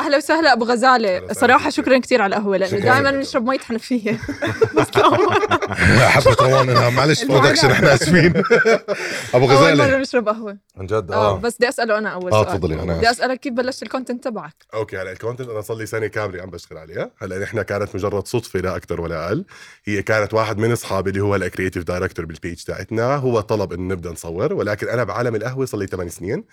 أهلا وسهلا أبو غزالة. صراحة شكرا كثير على القهوة لأنه. دائما بنشرب مي حنفيه بس حبة روانها معلش برودكشن إحنا آسفين. أبو أول مرة غزاله بنشرب قهوة. عن جد؟ آه آه. بس بدي أسأله أنا أول آه سؤال. تفضلي أنا بدي. أسألك كيف بلشت ال content تبعك؟ okay هلا ال content أنا صار لي سنه كاملة عم بشتغل عليها. هلا نحن كانت مجرد صدفة لا أكثر ولا أقل. هي كانت واحد من أصحابي اللي هو ال creative director بال page تاعتنا. هو طلب إنه نبدأ نصور ولكن أنا بعالم القهوة صار لي 8 سنين.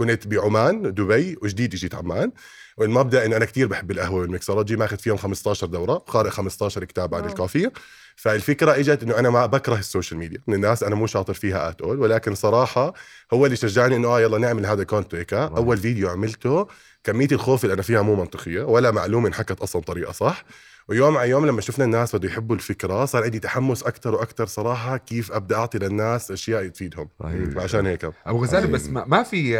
كنت بعمان دبي وجديد اجيت عمان. والمبدأ إنه أنا كتير بحب القهوة وال mixology ماخذ فيهم 15 دورة قارئ 15 كتاب عن. ال coffee فالفكرة إجت إنه أنا ما بكره ال social media. من الناس أنا مو شاطر فيها at all ولكن صراحة هو اللي شجعني إنه آه يلا نعمل هذا content أول فيديو عملته كمية الخوف اللي أنا فيها مو منطقية ولا معلومة إنحكت أصلا طريقه صح. ويوم على يوم لما شفنا الناس بده يحبوا الفكرة صار عندي تحمس أكثر وأكثر صراحة كيف أبدأ أعطي للناس أشياء تفيدهم. عشان هيك. أبو غزالة بس ما, ما في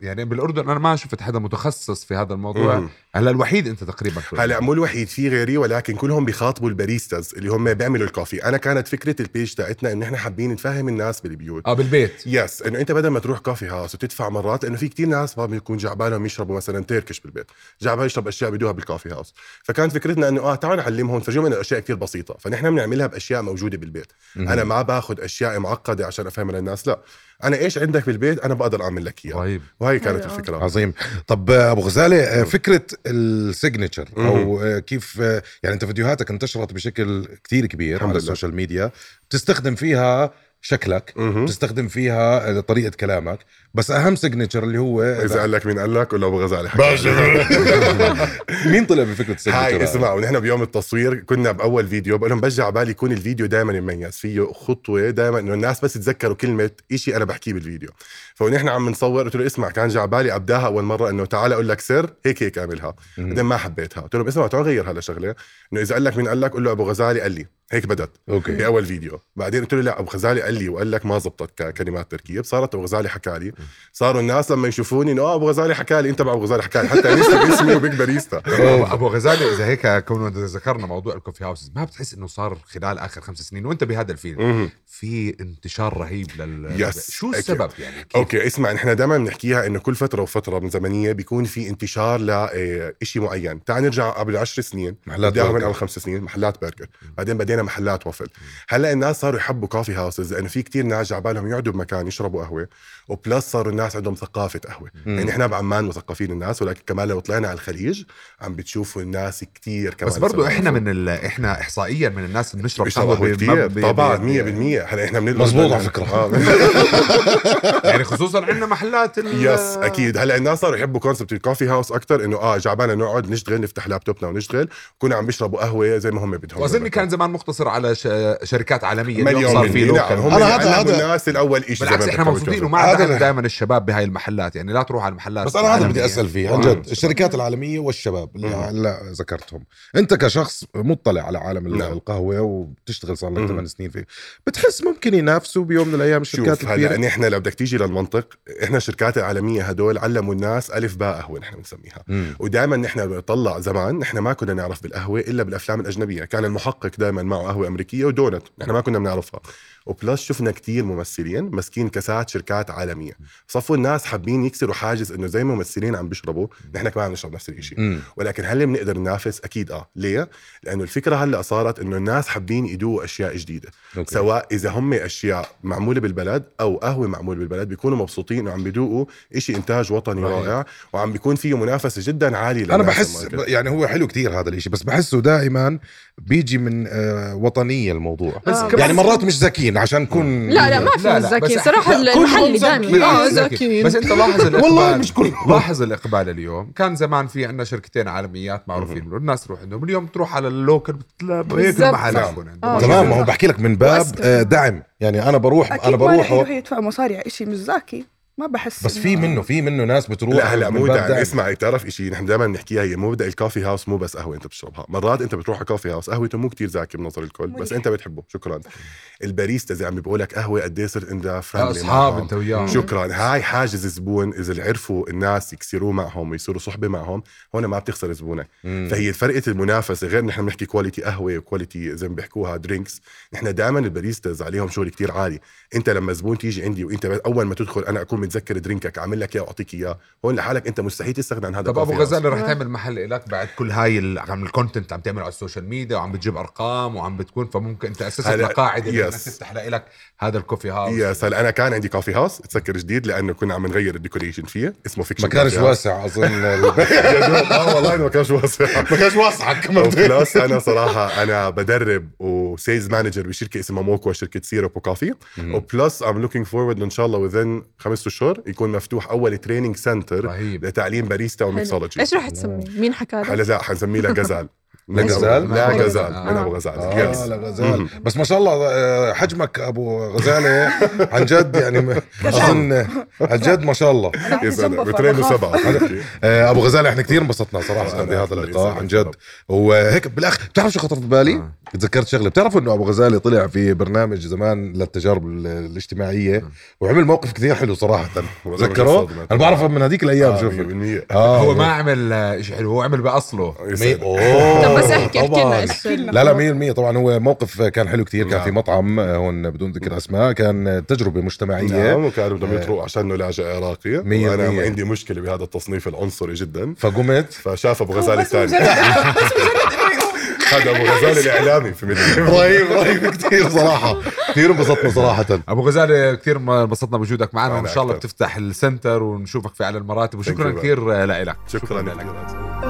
يعني بالأردن أنا ما شفت حدا متخصص في هذا الموضوع. هلا الوحيد أنت تقريبا هلا مو الوحيد في غيري ولكن كلهم بيخاطبوا ال baristas اللي هم بيعملوا ال coffee. أنا كانت فكرة ال page تاعتنا انه إحنا حابين نفهم الناس بالبيوت. آه بالبيت. yes إنه أنت بدل ما تروح coffee house وتدفع مرات لأنه في كتير ناس ما بيكون جاي عبالهم يشربوا مثلا Turkish بالبيت. جاي عبال يشرب أشياء بدوها بال coffee house فكانت فكرتنا إنه آه تعال نعلمهم نفرجيهم انه الأشياء كتير بسيطة. فنحن بنعملها بأشياء موجودة بالبيت. أنا ما باخذ أشياء معقدة عشان افهمها للناس لا. أنا إيش عندك بالبيت؟ أنا بقدر أعمل لك اياه رهيب وهي كانت حلو. الفكرة. عظيم. طب أبو غزالة آه، فكرة ال signature أو آه، كيف آه، يعني أنت فيديوهاتك انتشرت بشكل كتير كبير على. ال social media. بتستخدم فيها شكلك مهم. بتستخدم فيها طريقة كلامك بس أهم signature اللي هو اذا قال لك مين قال لك ولا أبو غزاله حكى مين طلع بفكرة ال signature هاي؟ اسمعوا نحن بيوم التصوير كنا بأول فيديو بقول لهم بجي على بالي يكون الفيديو دائما مميز فيه خطوة دائما إنه الناس بس يتذكروا كلمة إشي أنا بحكيه بالفيديو. فنحن عم نصور قلت له اسمع كان جا على بالي ابداها أول مرة إنه تعال أقول لك سر هيك هيك أعملها. بعدين ما حبيتها. قلت لهم اسمع تعال غير هلا شغله إنه إذا قال لك مين قال لك قول له أبو غزالي قال لي. هيك بدت okay. في أول فيديو. بعدين قلت له لا أبو غزالي قال لي وقال لك ما زبطت ككلمات تركيب صارت أبو غزالي حكى لي. صاروا الناس لما يشوفوني إنه آه أبو غزالي حكى لي. أنت أبو غزالي حكى لي. حتى نسي اسمي وبيك باريستا. أبو, أبو غزاله إذا هيك كونه ذكرنا موضوع الكوفي هاوسز ما بتحس إنه صار خلال آخر خمس سنين وأنت بهذا الفيلم. في انتشار رهيب لل يس. شو أكيد. السبب يعني؟ كيف؟ okay اسمع نحن دائما بنحكيها إنه كل فترة وفترة من زمنية بيكون في انتشار لشيء معين. تعال نرجع قبل عشر سنين. محلات من برجر. قبل خمس سنين. محلات برجر. بعدين بدينا محلات وفل. هلا الناس صاروا يحبوا coffee houses لأنه في كتير ناس جعبالهم يقعدوا بمكان يشربوا قهوة و plus صاروا الناس عندهم ثقافة قهوة. يعني إحنا بعمان مثقفين الناس ولكن كمان لو طلعنا على الخليج عم بتشوفوا الناس كتير كمان بس برضو إحنا. من ال... إحنا احصائيا من الناس اللي بنشرب قهوة كتير. طبعا ب- 100% هلا إحنا من مزبوط على فكرة. آه. يعني خصوصا عندنا محلات ال... yes أكيد. هلا الناس صاروا يحبوا concept ال coffee house أكثر إنه آه جعبانا نقعد نشتغل نفتح لابتوبنا ونشتغل كنا عم بيشربوا قهوة زي ما هم بدهم. وأظن كان زمان مقتصر على ش... شركات عالمية مليون صار في. نعم لوكال هم هذا- هذا- الناس الأول شيء بالعكس إحنا مبسوطين وما دائما الشباب بهاي المحلات يعني لا تروح على المحلات بس أنا هذا بدي. أسأل فيه عن جد الشركات العالمية والشباب اللي هلا ذكرتهم أنت كشخص مطلع على عالم ال- نعم. القهوة وبتشتغل صار لك. 8 سنين فيه بتحس ممكن ينافسوا بيوم من الأيام الشركات هلا الكبيرة نحن لو بدك تيجي للمنطق إحنا الشركات العالمية هدول علموا الناس ألف باء قهوة نحن بنسميها. ودائما نحن بنطلع زمان نحن ما كنا نعرف بالقهوة إلا بالأفلام الأجنبية كان المحقق دائما معه قهوة أمريكية ودونت نحن ما كنا بنعرفها و plus شفنا كتير ممثلين ماسكين كاسات شركات عالمية صفوا الناس حابين يكسروا حاجز إنه زي ما ممثلين عم بيشربوا نحن كمان عم نشرب نفس الشيء. ولكن هل بنقدر ننافس أكيد آه ليه لأنه الفكرة هلأ صارت إنه الناس حابين يدوقوا أشياء جديدة okay. سواء إذا هم أشياء معمولة بالبلد أو قهوة معمولة بالبلد بيكونوا مبسوطين انه عم بيدوقوا شيء إنتاج وطني رهيب. رائع وعم بيكون فيه منافسة جدا عالية أنا بحس بال market. يعني هو حلو كتير هذا الإشي بس بحسه دائما بيجي من آه، وطنية الموضوع. بس آه، كمان- يعني مرات مش ذكيين عشان نكون لا لا ما في بس- صراحة لا، المحلي كلهم دائما آه ذكي. ذكي بس أنت لاحظ الاقبال والله مش كل- لاحظ الإقبال اليوم. كان زمان في عندنا شركتين عالميات معروفين. الناس تروح عندهم. اليوم تروح على اللوكل بتلاقي هيك. المحل عندهم. آه. تمام ما هو بحكي لك من باب. آه، دعم. يعني أنا بروح أنا بروح يدفع مصاري على شيء مش ذكي ما بحس بس في منه في منه ناس بتروح لا هلا من مو. اسمع تعرف شيء نحن دائما نحكيها هي مبدا الكافي هاوس مو بس قهوة أنت بتشربها. مرات أنت بتروح على كافي هاوس قهوته مو كتير زاكي بنظر الكل بس. أنت بتحبه. شكرا. الباريستا زي عم بيقول لك قهوة قد إيه صرت انت friendly أصحاب أنت وياهم. شكرا. هاي حاجز الزبون إذا عرفوا الناس يكسروه معهم ويصيروا صحبة معهم هون ما بتخسر زبونك. فهي فرقة المنافسة غير نحن بنحكي quality قهوة و quality زي ما بيحكوها drinks نحن دائما ال baristas عليهم شغل كتير عالي. أنت لما زبون تيجي عندي وأنت أول ما تدخل أنا أكون متذكر drink ك عامل لك إياه واعطيك إياه. هون لحالك أنت مستحيل تستغنى عن هذا طب أبو. غزالة رح تعمل محل لك بعد كل هاي عم ال content عم تعمله على ال social media وعم بتجيب أرقام وعم بتكون فممكن أنت اسست هلا- مقاعد yes. الناس تفتح لك هذا الكوفي هاوس. yes أنا كان عندي coffee house تسكر جديد لأنه كنا عم نغير ال decoration فيه اسمه Fiction ما كانش. واسع أظن. آه والله ما كانش واسع. ما كانش واسع كمان. و plus أنا صراحة أنا بدرب و sales manager بشركه اسمها موكو شركه syrup و coffee و plus I'm looking forward إن شاء الله within خمس أشهر يكون مفتوح أول training center رهيب لتعليم باريستا. و mixology إيش رح تسميه؟ مين حكى لك؟ هلا لا حنسميه لها غزال لا غزال؟ لا آه. غزال من آه. ابو غزال آه يس. لا غزال بس ما شاء الله آه، حجمك أبو غزالة عن جد يعني أظن عن جد ما شاء الله فبخاف. سبعه آه، أبو غزالة إحنا كثير انبسطنا صراحة بهذا أكثر اللقاء عن جد. وهيك بالاخر بتعرف شو خطر في بالي؟ آه. تذكرت شغلة بتعرفوا إنه أبو غزالة طلع في برنامج زمان للتجارب ال- الاجتماعية وعمل موقف كثير حلو صراحة؟ صدمة. أنا بعرفه من هذيك الأيام آه، شوف 100%. هو ما عمل آه، شيء حلو هو عمل بأصله. بس احكي احكي لنا. إيش لا لا 100% طبعا هو موقف كان حلو كتير كان نعم. في مطعم آه، هون بدون ذكر أسماء. كان تجربة مجتمعية. نعم وكانوا بدهم يطرقوا عشانه لاجئ عراقي. مية وأنا مية. عندي مشكلة بهذا التصنيف العنصري جدا. فقمت. فشاف أبو غزال الثاني هذا أبو غزال الإعلامي في مدينة. رهيب رهيب كثير صراحة. كثير انبسطنا صراحة. أبو غزاله كثير انبسطنا بوجودك معنا. وإن شاء الله. بتفتح السنتر ونشوفك في على المراتب وشكرا كثير آه، لك شكرا لك. كثير